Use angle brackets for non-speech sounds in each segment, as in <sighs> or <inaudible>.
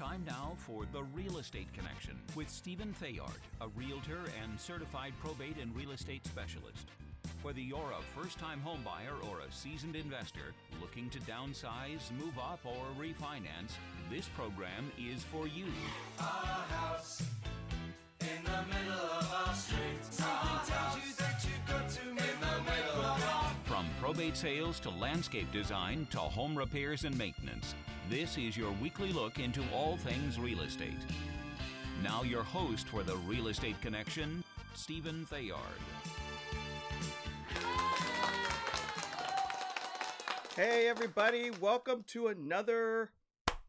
time now for The Real Estate Connection with Stephen Theard, a realtor and certified probate and real estate specialist. Whether you're a first time homebuyer or a seasoned investor looking to downsize, move up, or refinance, this program is for you. Our house in the middle of our street. Something tells you that you've got to in the middle of our From probate sales to landscape design to home repairs and maintenance, this is your weekly look into all things real estate. Now, your host for the Real Estate Connection, Stephen Theard. Hey, everybody, welcome to another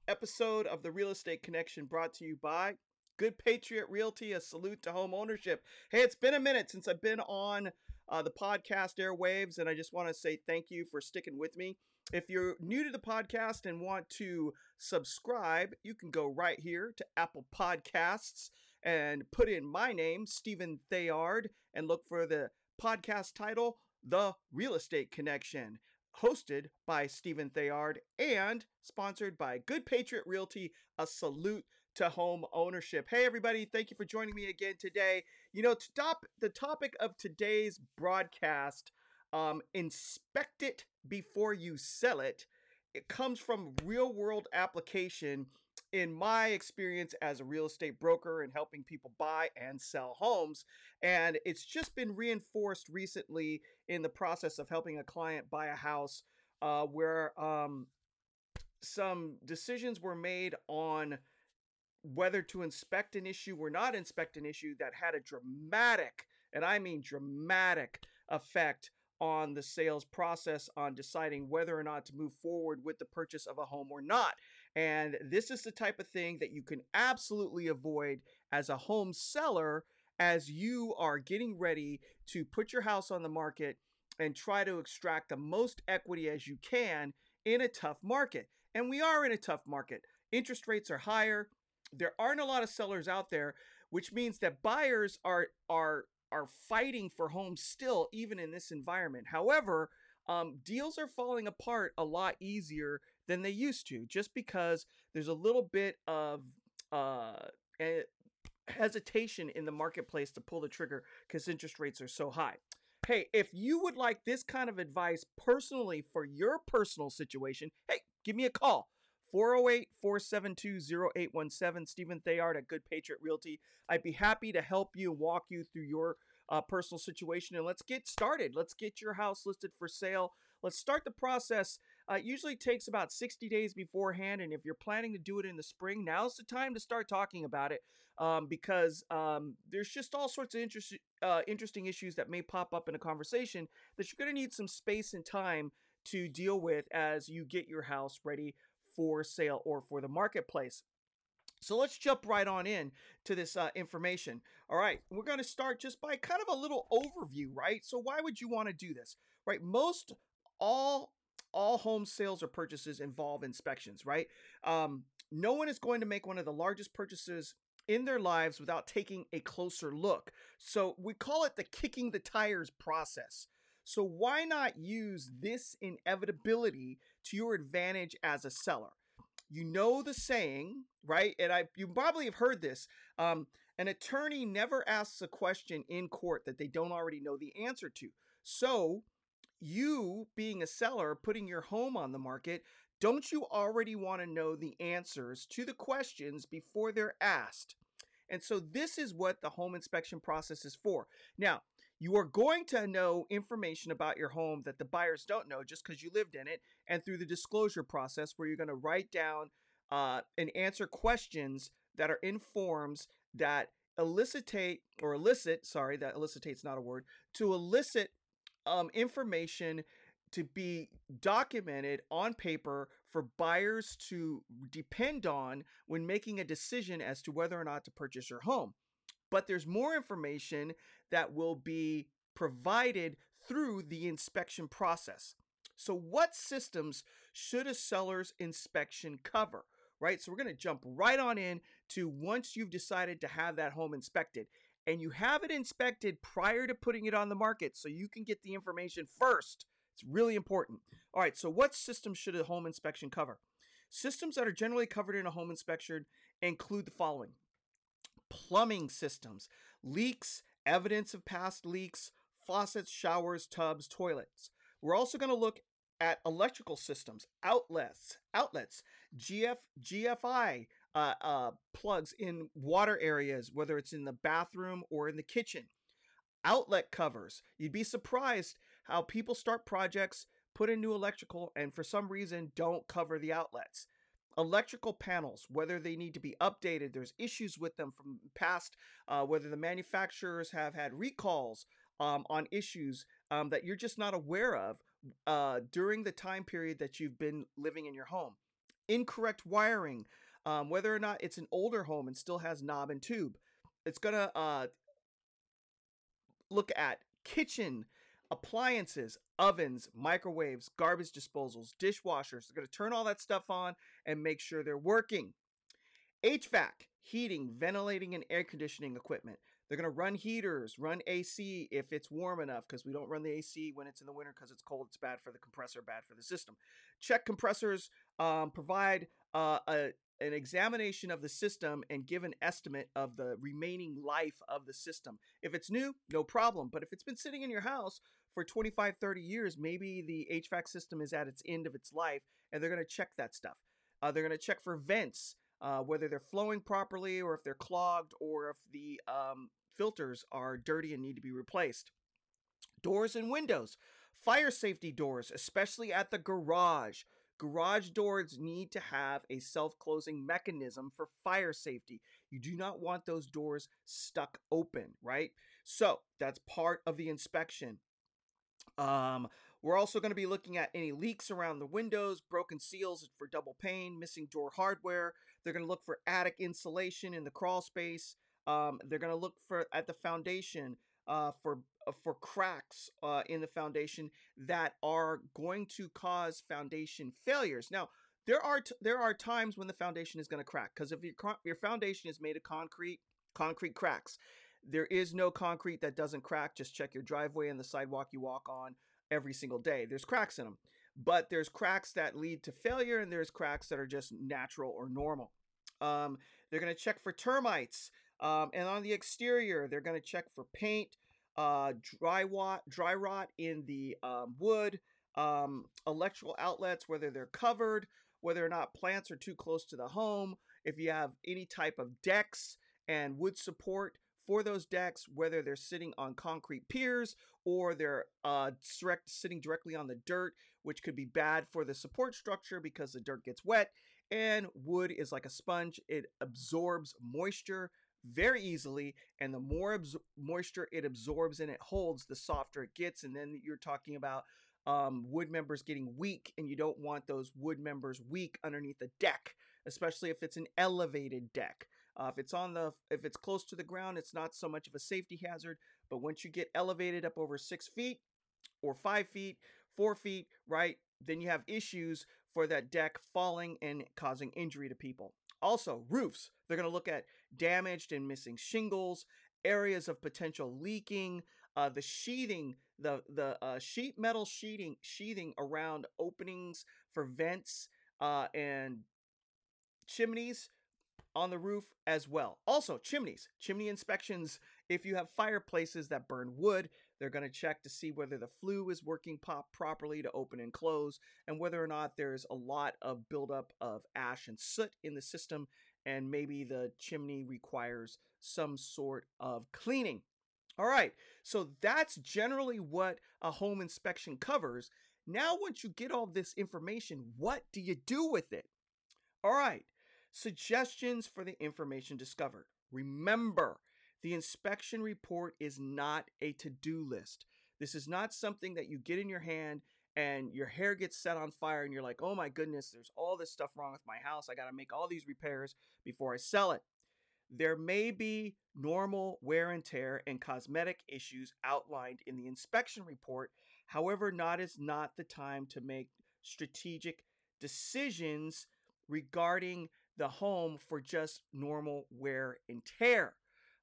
episode of the Real Estate Connection brought to you by Good Patriot Realty, a salute to home ownership. Hey, it's been a minute since I've been on uh, the podcast airwaves, and I just want to say thank you for sticking with me. If you're new to the podcast and want to subscribe, you can go right here to Apple Podcasts and put in my name, Stephen Theard, and look for the podcast title, The Real Estate Connection hosted by Stephen Theard and sponsored by Good Patriot Realty, a salute to home ownership. Hey everybody, thank you for joining me again today. You know, to top the topic of today's broadcast, um, inspect it before you sell it. It comes from real world application in my experience as a real estate broker and helping people buy and sell homes. And it's just been reinforced recently in the process of helping a client buy a house uh, where um, some decisions were made on whether to inspect an issue or not inspect an issue that had a dramatic, and I mean dramatic, effect on the sales process on deciding whether or not to move forward with the purchase of a home or not. And this is the type of thing that you can absolutely avoid as a home seller as you are getting ready to put your house on the market and try to extract the most equity as you can in a tough market. And we are in a tough market. Interest rates are higher. There aren't a lot of sellers out there, which means that buyers are are are fighting for homes still, even in this environment. However, um, deals are falling apart a lot easier than they used to, just because there's a little bit of uh, eh, hesitation in the marketplace to pull the trigger because interest rates are so high. Hey, if you would like this kind of advice personally for your personal situation, hey, give me a call. 408 472 0817. Stephen Theard at Good Patriot Realty. I'd be happy to help you walk you through your uh, personal situation. And let's get started. Let's get your house listed for sale. Let's start the process. Uh, it usually takes about 60 days beforehand. And if you're planning to do it in the spring, now's the time to start talking about it um, because um, there's just all sorts of interest, uh, interesting issues that may pop up in a conversation that you're going to need some space and time to deal with as you get your house ready for sale or for the marketplace. So let's jump right on in to this uh, information. All right, we're going to start just by kind of a little overview, right? So why would you want to do this, right? Most all all home sales or purchases involve inspections, right? Um, no one is going to make one of the largest purchases in their lives without taking a closer look. So we call it the kicking the tires process. So why not use this inevitability to your advantage as a seller? You know the saying, right? And I you probably have heard this. Um, an attorney never asks a question in court that they don't already know the answer to. So you being a seller putting your home on the market, don't you already want to know the answers to the questions before they're asked? And so this is what the home inspection process is for. Now, you are going to know information about your home that the buyers don't know just because you lived in it, and through the disclosure process, where you're going to write down uh, and answer questions that are in forms that elicitate or elicit, sorry, that elicitate's not a word, to elicit um, information to be documented on paper for buyers to depend on when making a decision as to whether or not to purchase your home. But there's more information that will be provided through the inspection process. So, what systems should a seller's inspection cover? Right? So, we're going to jump right on in to once you've decided to have that home inspected and you have it inspected prior to putting it on the market so you can get the information first it's really important. All right, so what systems should a home inspection cover? Systems that are generally covered in a home inspection include the following plumbing systems, leaks, evidence of past leaks, faucets, showers, tubs, toilets. We're also going to look at electrical systems, outlets, outlets, GF, GFI uh, uh, plugs in water areas, whether it's in the bathroom or in the kitchen. Outlet covers. You'd be surprised how people start projects, put in new electrical, and for some reason don't cover the outlets. Electrical panels, whether they need to be updated, there's issues with them from past, uh, whether the manufacturers have had recalls um, on issues um, that you're just not aware of uh, during the time period that you've been living in your home. Incorrect wiring, um, whether or not it's an older home and still has knob and tube. It's going to uh, look at kitchen appliances, ovens, microwaves, garbage disposals, dishwashers. They're going to turn all that stuff on and make sure they're working. HVAC, heating, ventilating, and air conditioning equipment. They're going to run heaters, run AC if it's warm enough, because we don't run the AC when it's in the winter because it's cold. It's bad for the compressor, bad for the system. Check compressors, um, provide uh, a, an examination of the system and give an estimate of the remaining life of the system. If it's new, no problem. But if it's been sitting in your house for 25, 30 years, maybe the HVAC system is at its end of its life and they're going to check that stuff. Uh, they're going to check for vents, uh, whether they're flowing properly or if they're clogged or if the um, filters are dirty and need to be replaced. Doors and windows, fire safety doors, especially at the garage. Garage doors need to have a self closing mechanism for fire safety. You do not want those doors stuck open, right? So that's part of the inspection. Um, we're also going to be looking at any leaks around the windows, broken seals for double pane, missing door hardware. They're going to look for attic insulation in the crawl space. Um, they're going to look for at the foundation uh, for uh, for cracks uh, in the foundation that are going to cause foundation failures. Now, there are t- there are times when the foundation is going to crack because if your your foundation is made of concrete, concrete cracks. There is no concrete that doesn't crack. Just check your driveway and the sidewalk you walk on every single day. There's cracks in them, but there's cracks that lead to failure, and there's cracks that are just natural or normal. Um, they're going to check for termites. Um, and on the exterior, they're going to check for paint, uh, dry rot, dry rot in the um, wood, um, electrical outlets, whether they're covered, whether or not plants are too close to the home, if you have any type of decks and wood support for those decks, whether they're sitting on concrete piers or they're uh, direct, sitting directly on the dirt, which could be bad for the support structure because the dirt gets wet. And wood is like a sponge, it absorbs moisture very easily and the more absor- moisture it absorbs and it holds the softer it gets and then you're talking about um, wood members getting weak and you don't want those wood members weak underneath the deck especially if it's an elevated deck uh, if it's on the if it's close to the ground it's not so much of a safety hazard but once you get elevated up over six feet or five feet four feet right then you have issues for that deck falling and causing injury to people also, roofs. They're going to look at damaged and missing shingles, areas of potential leaking, uh, the sheathing, the the uh, sheet metal sheathing sheathing around openings for vents uh, and chimneys on the roof as well. Also, chimneys, chimney inspections. If you have fireplaces that burn wood, they're going to check to see whether the flue is working pop properly to open and close, and whether or not there's a lot of buildup of ash and soot in the system, and maybe the chimney requires some sort of cleaning. All right, so that's generally what a home inspection covers. Now, once you get all this information, what do you do with it? All right, Suggestions for the information discovered. Remember, the inspection report is not a to do list. This is not something that you get in your hand and your hair gets set on fire and you're like, oh my goodness, there's all this stuff wrong with my house. I got to make all these repairs before I sell it. There may be normal wear and tear and cosmetic issues outlined in the inspection report. However, not is not the time to make strategic decisions regarding the home for just normal wear and tear.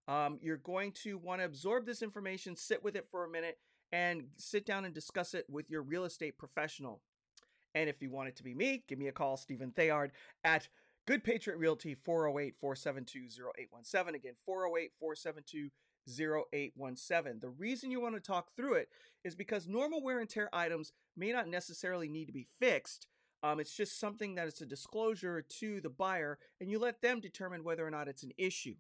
Um, you're going to want to absorb this information, sit with it for a minute, and sit down and discuss it with your real estate professional. And if you want it to be me, give me a call, Stephen Theard, at Good Patriot Realty, 408 472 0817. Again, 408 472 0817. The reason you want to talk through it is because normal wear and tear items may not necessarily need to be fixed. Um, it's just something that is a disclosure to the buyer, and you let them determine whether or not it's an issue.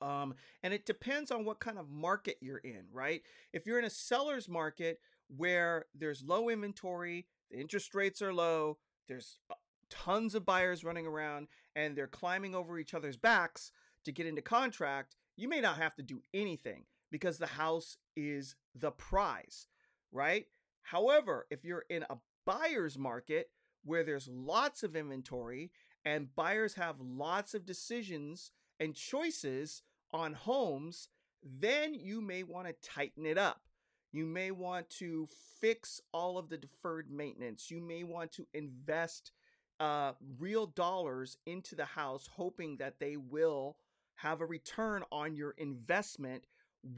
Um, and it depends on what kind of market you're in, right? If you're in a seller's market where there's low inventory, the interest rates are low, there's uh, tons of buyers running around, and they're climbing over each other's backs to get into contract, you may not have to do anything because the house is the prize, right? However, if you're in a buyer's market where there's lots of inventory and buyers have lots of decisions and choices on homes, then you may want to tighten it up. You may want to fix all of the deferred maintenance. You may want to invest uh, real dollars into the house, hoping that they will have a return on your investment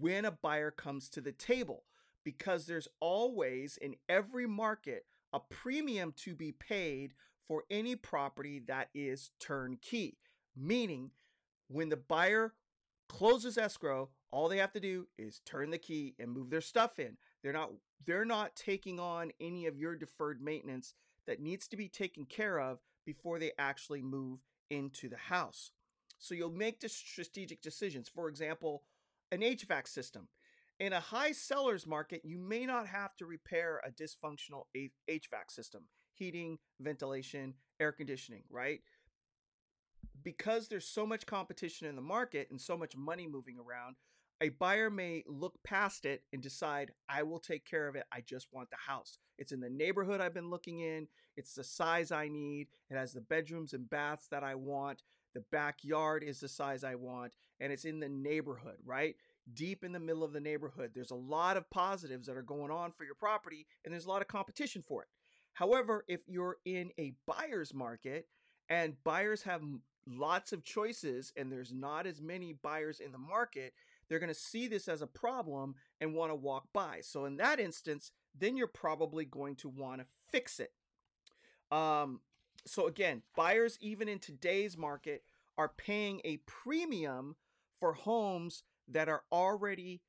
when a buyer comes to the table. Because there's always in every market a premium to be paid for any property that is turnkey, meaning when the buyer closes escrow, all they have to do is turn the key and move their stuff in. They're not they're not taking on any of your deferred maintenance that needs to be taken care of before they actually move into the house. So you'll make the strategic decisions. For example, an HVAC system. In a high seller's market, you may not have to repair a dysfunctional HVAC system, heating, ventilation, air conditioning, right? because there's so much competition in the market and so much money moving around, a buyer may look past it and decide, I will take care of it. I just want the house. It's in the neighborhood I've been looking in. It's the size I need. It has the bedrooms and baths that I want. The backyard is the size I want. And it's in the neighborhood, right? Deep in the middle of the neighborhood. There's a lot of positives that are going on for your property, and there's a lot of competition for it. However, if you're in a buyer's market and buyers have lots of choices and there's not as many buyers in the market, they're going to see this as a problem and want to walk by. So in that instance, then you're probably going to want to fix it. Um, so again, buyers even in today's market are paying a premium for homes that are already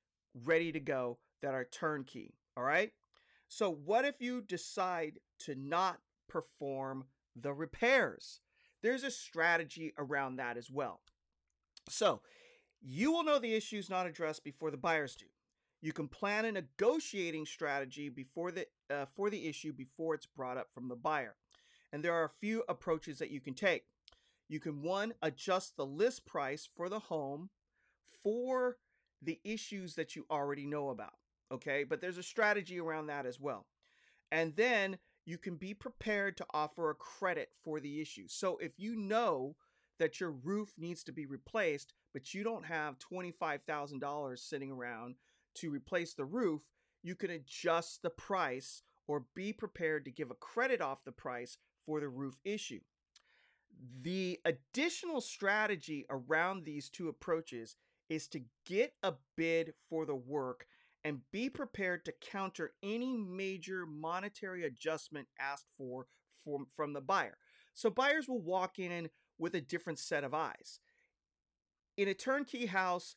ready to go, that are turnkey. All right. So what if you decide to not perform the repairs? there's a strategy around that as well. So, you will know the issues not addressed before the buyers do. You can plan a negotiating strategy before the uh, for the issue before it's brought up from the buyer. And there are a few approaches that you can take. You can one adjust the list price for the home for the issues that you already know about. Okay, but there's a strategy around that as well. And then you can be prepared to offer a credit for the issue. So if you know that your roof needs to be replaced, but you don't have $25,000 sitting around to replace the roof, you can adjust the price or be prepared to give a credit off the price for the roof issue. The additional strategy around these two approaches is to get a bid for the work and be prepared to counter any major monetary adjustment asked for from, from the buyer. So buyers will walk in with a different set of eyes. In a turnkey house,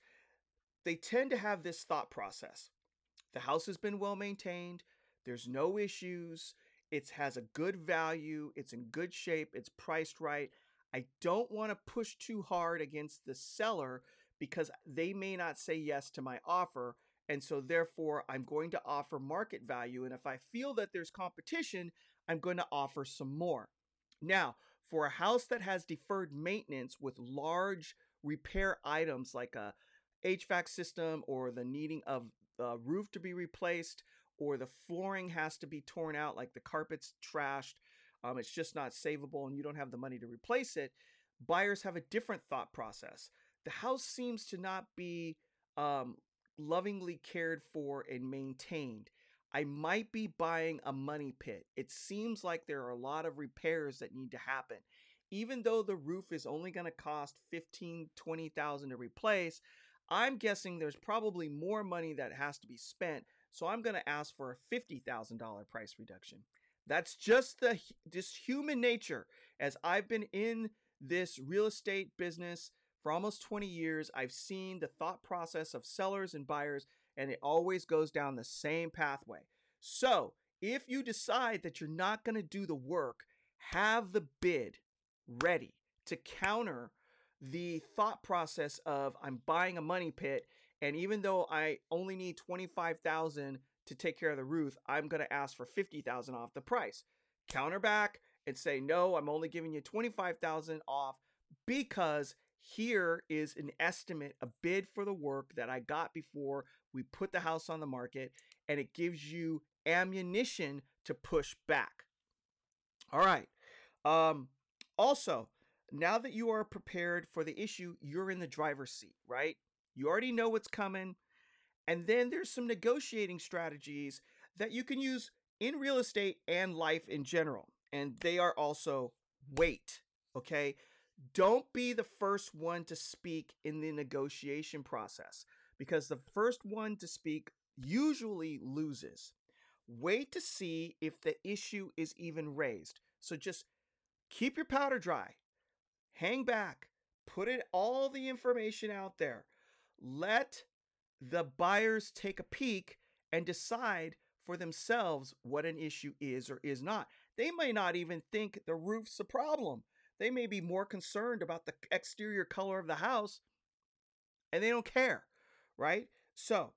they tend to have this thought process. The house has been well maintained, there's no issues, it has a good value, it's in good shape, it's priced right. I don't want to push too hard against the seller because they may not say yes to my offer and so, therefore, I'm going to offer market value. And if I feel that there's competition, I'm going to offer some more. Now, for a house that has deferred maintenance with large repair items like a HVAC system or the needing of a roof to be replaced or the flooring has to be torn out, like the carpet's trashed, um, it's just not savable and you don't have the money to replace it, buyers have a different thought process. The house seems to not be um, lovingly cared for and maintained. I might be buying a money pit. It seems like there are a lot of repairs that need to happen. Even though the roof is only going to cost 15, 20,000 to replace, I'm guessing there's probably more money that has to be spent. So I'm going to ask for a $50,000 price reduction. That's just the just human nature. As I've been in this real estate business for almost 20 years, I've seen the thought process of sellers and buyers, and it always goes down the same pathway. So, if you decide that you're not going to do the work, have the bid ready to counter the thought process of I'm buying a money pit and even though I only need 25,000 to take care of the roof, I'm going to ask for 50,000 off the price. Counter back and say, "No, I'm only giving you 25,000 off because here is an estimate, a bid for the work that I got before we put the house on the market and it gives you ammunition to push back." All right. Um also, now that you are prepared for the issue, you're in the driver's seat, right? You already know what's coming. And then there's some negotiating strategies that you can use in real estate and life in general. And they are also wait, okay? Don't be the first one to speak in the negotiation process because the first one to speak usually loses. Wait to see if the issue is even raised. So just keep your powder dry hang back, put it all the information out there. Let the buyers take a peek and decide for themselves what an issue is or is not. They may not even think the roof's a problem. They may be more concerned about the exterior color of the house and they don't care, right? So,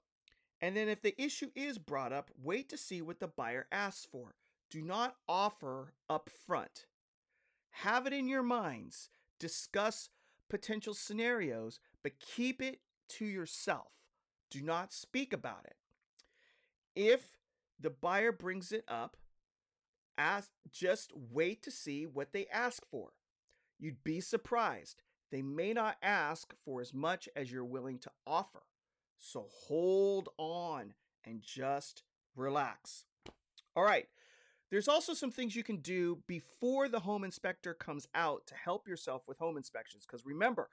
and then if the issue is brought up, wait to see what the buyer asks for. Do not offer up front. Have it in your minds discuss potential scenarios, but keep it to yourself. Do not speak about it. If the buyer brings it up, ask just wait to see what they ask for. You'd be surprised. They may not ask for as much as you're willing to offer. So hold on and just relax. All right. There's also some things you can do before the home inspector comes out to help yourself with home inspections. Because remember,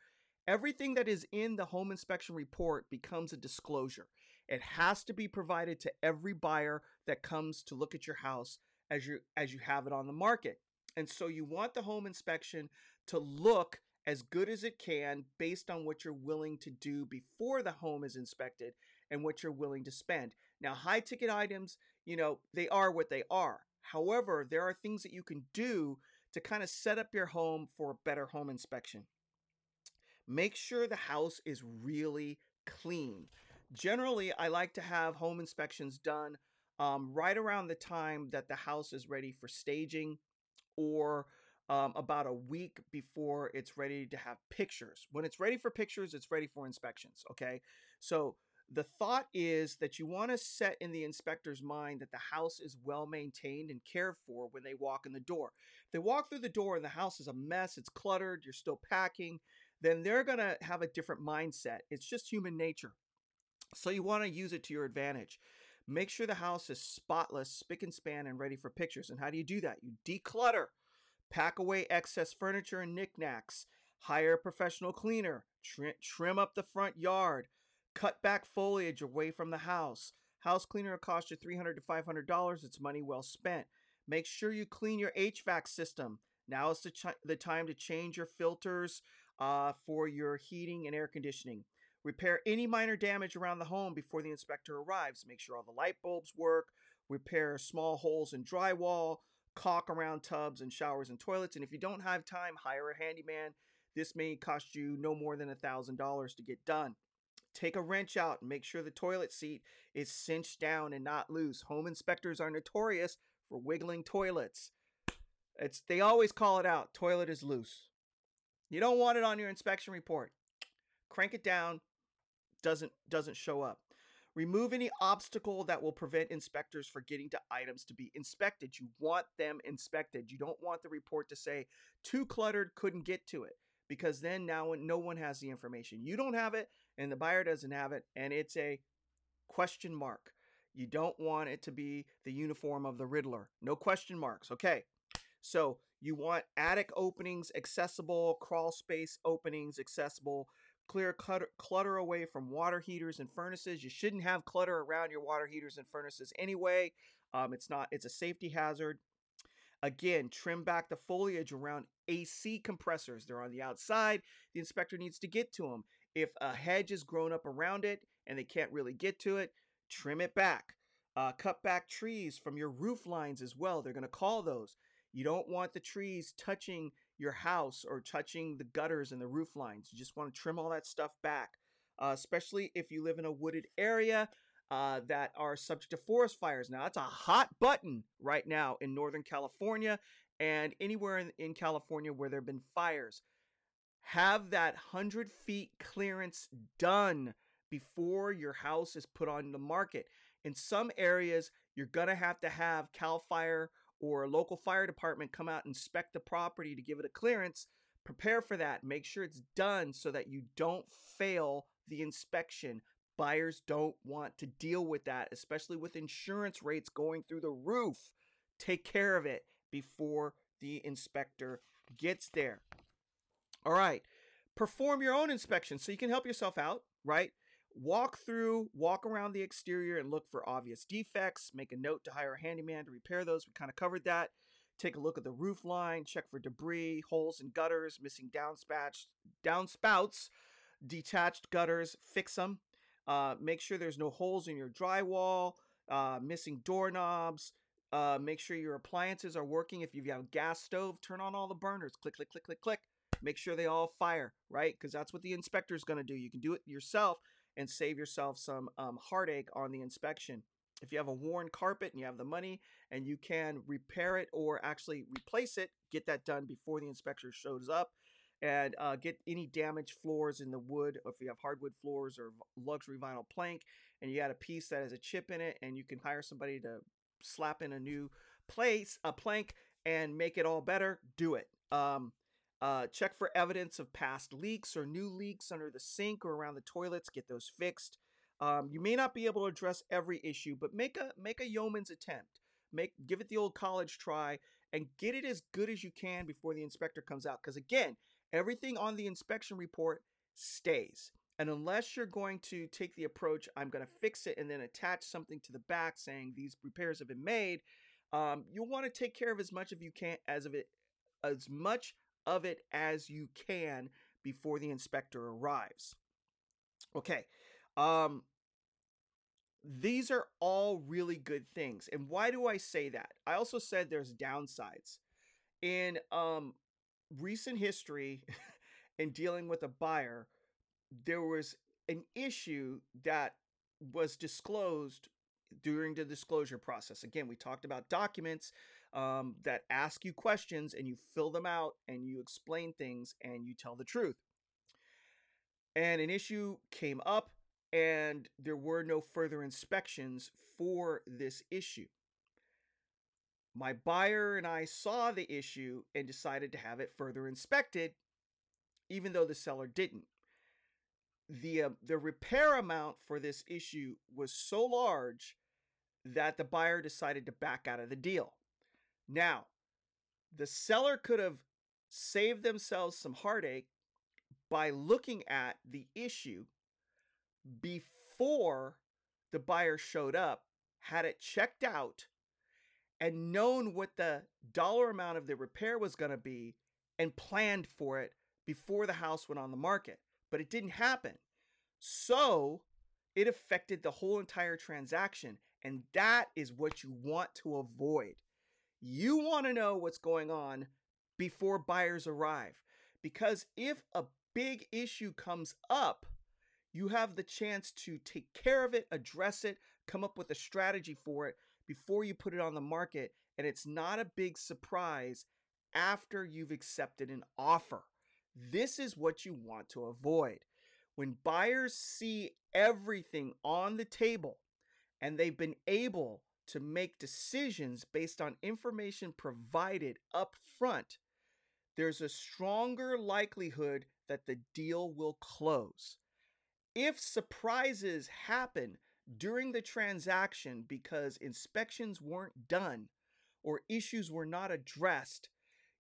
everything that is in the home inspection report becomes a disclosure. It has to be provided to every buyer that comes to look at your house as you as you have it on the market. And so you want the home inspection to look as good as it can based on what you're willing to do before the home is inspected and what you're willing to spend. Now, high ticket items, you know, they are what they are. However, there are things that you can do to kind of set up your home for a better home inspection. Make sure the house is really clean. Generally, I like to have home inspections done um, right around the time that the house is ready for staging or um, about a week before it's ready to have pictures. When it's ready for pictures, it's ready for inspections. Okay. So the thought is that you want to set in the inspector's mind that the house is well maintained and cared for when they walk in the door. If they walk through the door and the house is a mess, it's cluttered, you're still packing, then they're going to have a different mindset. It's just human nature. So you want to use it to your advantage. Make sure the house is spotless, spick and span, and ready for pictures. And how do you do that? You declutter, pack away excess furniture and knickknacks, hire a professional cleaner, trim up the front yard Cut back foliage away from the house. House cleaner will cost you 300 to $500. It's money well spent. Make sure you clean your HVAC system. Now is the, ch- the time to change your filters uh, for your heating and air conditioning. Repair any minor damage around the home before the inspector arrives. Make sure all the light bulbs work. Repair small holes in drywall. Caulk around tubs and showers and toilets. And if you don't have time, hire a handyman. This may cost you no more than $1,000 to get done. Take a wrench out and make sure the toilet seat is cinched down and not loose. Home inspectors are notorious for wiggling toilets. It's they always call it out. Toilet is loose. You don't want it on your inspection report. Crank it down. Doesn't doesn't show up. Remove any obstacle that will prevent inspectors from getting to items to be inspected. You want them inspected. You don't want the report to say too cluttered, couldn't get to it because then now no one has the information. You don't have it, and the buyer doesn't have it, and it's a question mark. You don't want it to be the uniform of the Riddler. No question marks. Okay. So you want attic openings accessible, crawl space openings accessible, clear clutter, clutter away from water heaters and furnaces. You shouldn't have clutter around your water heaters and furnaces anyway. Um, it's not. It's a safety hazard. Again, trim back the foliage around AC compressors. They're on the outside. The inspector needs to get to them. If a hedge is grown up around it and they can't really get to it, trim it back. Uh, cut back trees from your roof lines as well. They're going to call those. You don't want the trees touching your house or touching the gutters and the roof lines. You just want to trim all that stuff back, uh, especially if you live in a wooded area uh, that are subject to forest fires. Now, that's a hot button right now in Northern California and anywhere in, in California where there have been fires. Have that 100 feet clearance done before your house is put on the market. In some areas, you're going to have to have CAL FIRE or a local fire department come out and inspect the property to give it a clearance. Prepare for that. Make sure it's done so that you don't fail the inspection. Buyers don't want to deal with that, especially with insurance rates going through the roof. Take care of it before the inspector gets there. All right. Perform your own inspection so you can help yourself out, right? Walk through, walk around the exterior and look for obvious defects. Make a note to hire a handyman to repair those. We kind of covered that. Take a look at the roof line, check for debris, holes in gutters, missing downspouts, downspouts, detached gutters, fix them. Uh, make sure there's no holes in your drywall, uh, missing doorknobs. Uh, make sure your appliances are working. If you have a gas stove, turn on all the burners. Click, click, click, click, click. Make sure they all fire, right? Because that's what the inspector is going to do. You can do it yourself and save yourself some um, heartache on the inspection. If you have a worn carpet and you have the money and you can repair it or actually replace it, get that done before the inspector shows up and uh, get any damaged floors in the wood. If you have hardwood floors or luxury vinyl plank, and you got a piece that has a chip in it, and you can hire somebody to slap in a new place, a plank, and make it all better, do it. Um, uh, check for evidence of past leaks or new leaks under the sink or around the toilets. Get those fixed. Um, you may not be able to address every issue, but make a make a yeoman's attempt. Make give it the old college try and get it as good as you can before the inspector comes out. Because again, everything on the inspection report stays. And unless you're going to take the approach, I'm going to fix it and then attach something to the back saying these repairs have been made, um, you'll want to take care of as much of you can as of it as much of it as you can before the inspector arrives. Okay. Um, these are all really good things. And why do I say that? I also said there's downsides. In um, recent history <laughs> in dealing with a buyer, there was an issue that was disclosed during the disclosure process. Again, we talked about documents um, that ask you questions and you fill them out and you explain things and you tell the truth. And an issue came up and there were no further inspections for this issue. My buyer and I saw the issue and decided to have it further inspected, even though the seller didn't. The, uh, the repair amount for this issue was so large that the buyer decided to back out of the deal. Now, the seller could have saved themselves some heartache by looking at the issue before the buyer showed up, had it checked out, and known what the dollar amount of the repair was going to be and planned for it before the house went on the market. But it didn't happen. So it affected the whole entire transaction. And that is what you want to avoid. You want to know what's going on before buyers arrive. Because if a big issue comes up, you have the chance to take care of it, address it, come up with a strategy for it before you put it on the market. And it's not a big surprise after you've accepted an offer. This is what you want to avoid. When buyers see everything on the table and they've been able to make decisions based on information provided up front, there's a stronger likelihood that the deal will close. If surprises happen during the transaction because inspections weren't done or issues were not addressed,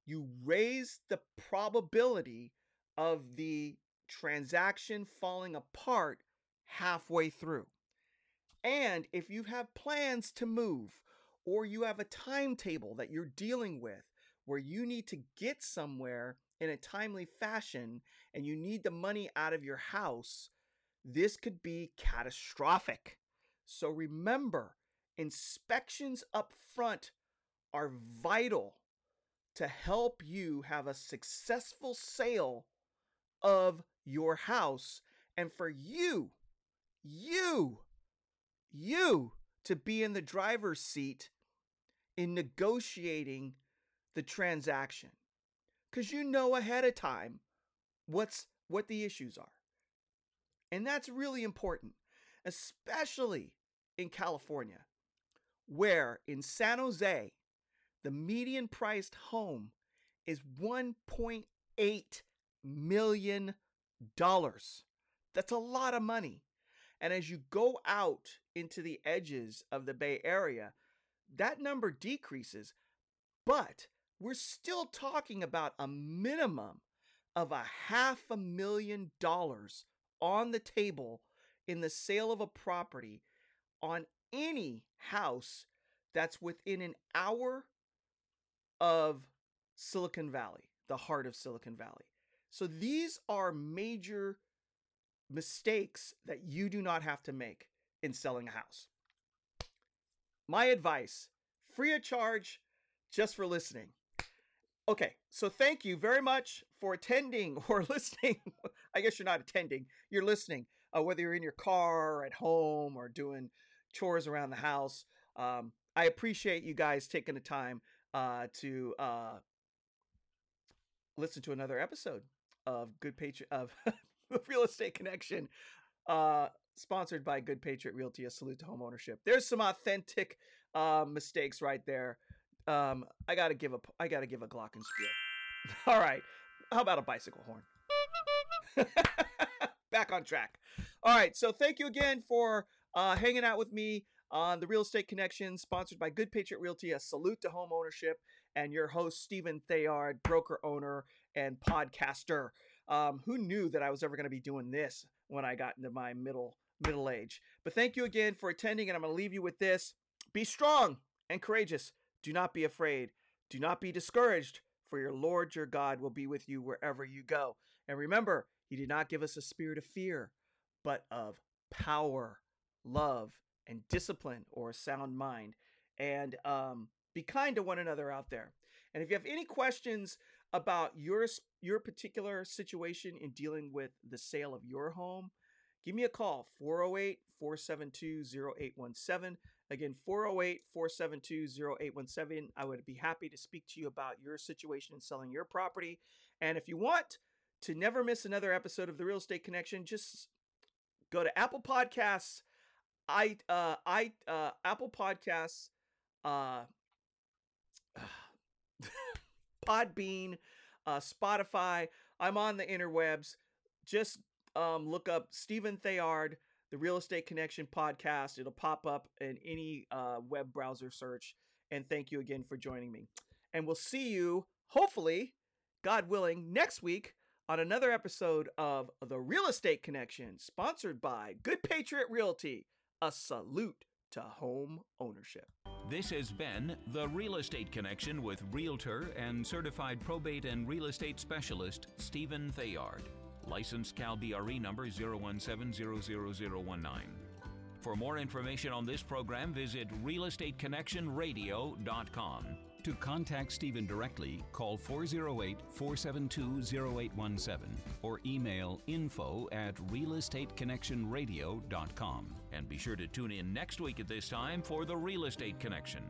you raise the probability of the transaction falling apart halfway through. And if you have plans to move or you have a timetable that you're dealing with where you need to get somewhere in a timely fashion and you need the money out of your house, this could be catastrophic. So remember, inspections up front are vital to help you have a successful sale of your house and for you, you, you to be in the driver's seat in negotiating the transaction because you know ahead of time what's what the issues are. And that's really important especially in california where in san jose the median priced home is 1.8 million dollars. That's a lot of money and as you go out into the edges of the bay area that number decreases but we're still talking about a minimum of a half a million dollars on the table in the sale of a property on any house that's within an hour of Silicon Valley, the heart of Silicon Valley. So these are major mistakes that you do not have to make in selling a house. My advice free of charge just for listening. Okay, so thank you very much for attending <laughs> or listening. I guess you're not attending, you're listening, uh, whether you're in your car at home or doing chores around the house. Um, I appreciate you guys taking the time uh, to uh, listen to another episode of Good Patriot of <laughs> <laughs> Real Estate Connection, uh, sponsored by Good Patriot Realty. A salute to home ownership. There's some authentic uh, mistakes right there um, I gotta give a I gotta give a glockenspiel. <laughs> All right, how about a bicycle horn? <laughs> Back on track. All right, so thank you again for uh, hanging out with me on the Real Estate Connection, sponsored by Good Patriot Realty. A salute to home ownership and your host Stephen Theard, broker owner and podcaster. Um, who knew that I was ever going to be doing this when I got into my middle middle age? But thank you again for attending, and I'm going to leave you with this: be strong and courageous. Do not be afraid. Do not be discouraged, for your Lord your God will be with you wherever you go. And remember, He did not give us a spirit of fear, but of power, love, and discipline or a sound mind. And um, be kind to one another out there. And if you have any questions about your your particular situation in dealing with the sale of your home, give me a call 408 472 0817. Again, 408 472 0817. I would be happy to speak to you about your situation in selling your property. And if you want to never miss another episode of the Real Estate Connection, just go to Apple Podcasts, I uh I uh Apple Podcasts, uh <sighs> <sighs> <laughs> Podbean, uh Spotify. I'm on the interwebs. Just um look up Stephen Theard the Real Estate Connection podcast. It'll pop up in any uh, web browser search. And thank you again for joining me. And we'll see you, hopefully, God willing, next week on another episode of The Real Estate Connection, sponsored by Good Patriot Realty. A salute to home ownership. This has been The Real Estate Connection with Realtor and certified probate and real estate specialist Stephen Theard. Licensed Cal BRE number 0170019. For more information on this program, visit realestateconnectionradio.com. To contact Stephen directly, call 408 472 0817 or email info at realestateconnectionradio.com. And be sure to tune in next week at this time for The Real Estate Connection.